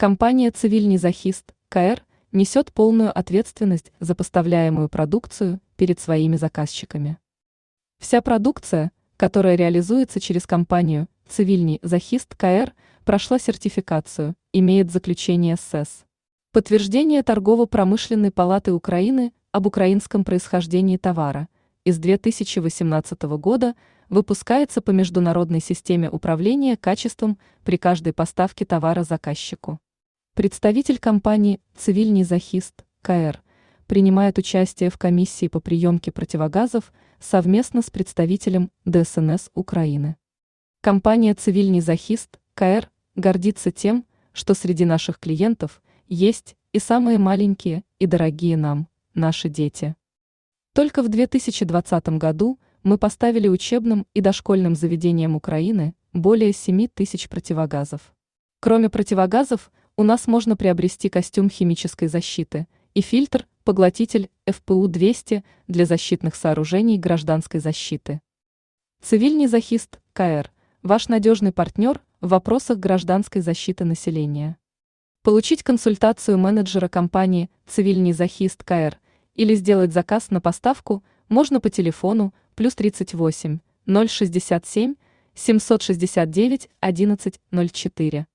Компания «Цивильный захист» КР несет полную ответственность за поставляемую продукцию перед своими заказчиками. Вся продукция, которая реализуется через компанию «Цивильный захист» КР, прошла сертификацию, имеет заключение СС. Подтверждение Торгово-промышленной палаты Украины об украинском происхождении товара из 2018 года выпускается по международной системе управления качеством при каждой поставке товара заказчику. Представитель компании «Цивильный захист» КР принимает участие в комиссии по приемке противогазов совместно с представителем ДСНС Украины. Компания «Цивильный захист» КР гордится тем, что среди наших клиентов есть и самые маленькие и дорогие нам, наши дети. Только в 2020 году мы поставили учебным и дошкольным заведениям Украины более 7 тысяч противогазов. Кроме противогазов, у нас можно приобрести костюм химической защиты и фильтр-поглотитель ФПУ-200 для защитных сооружений гражданской защиты. Цивильный захист КР – ваш надежный партнер в вопросах гражданской защиты населения. Получить консультацию менеджера компании «Цивильный захист КР» или сделать заказ на поставку можно по телефону плюс 38 067 769 11 04.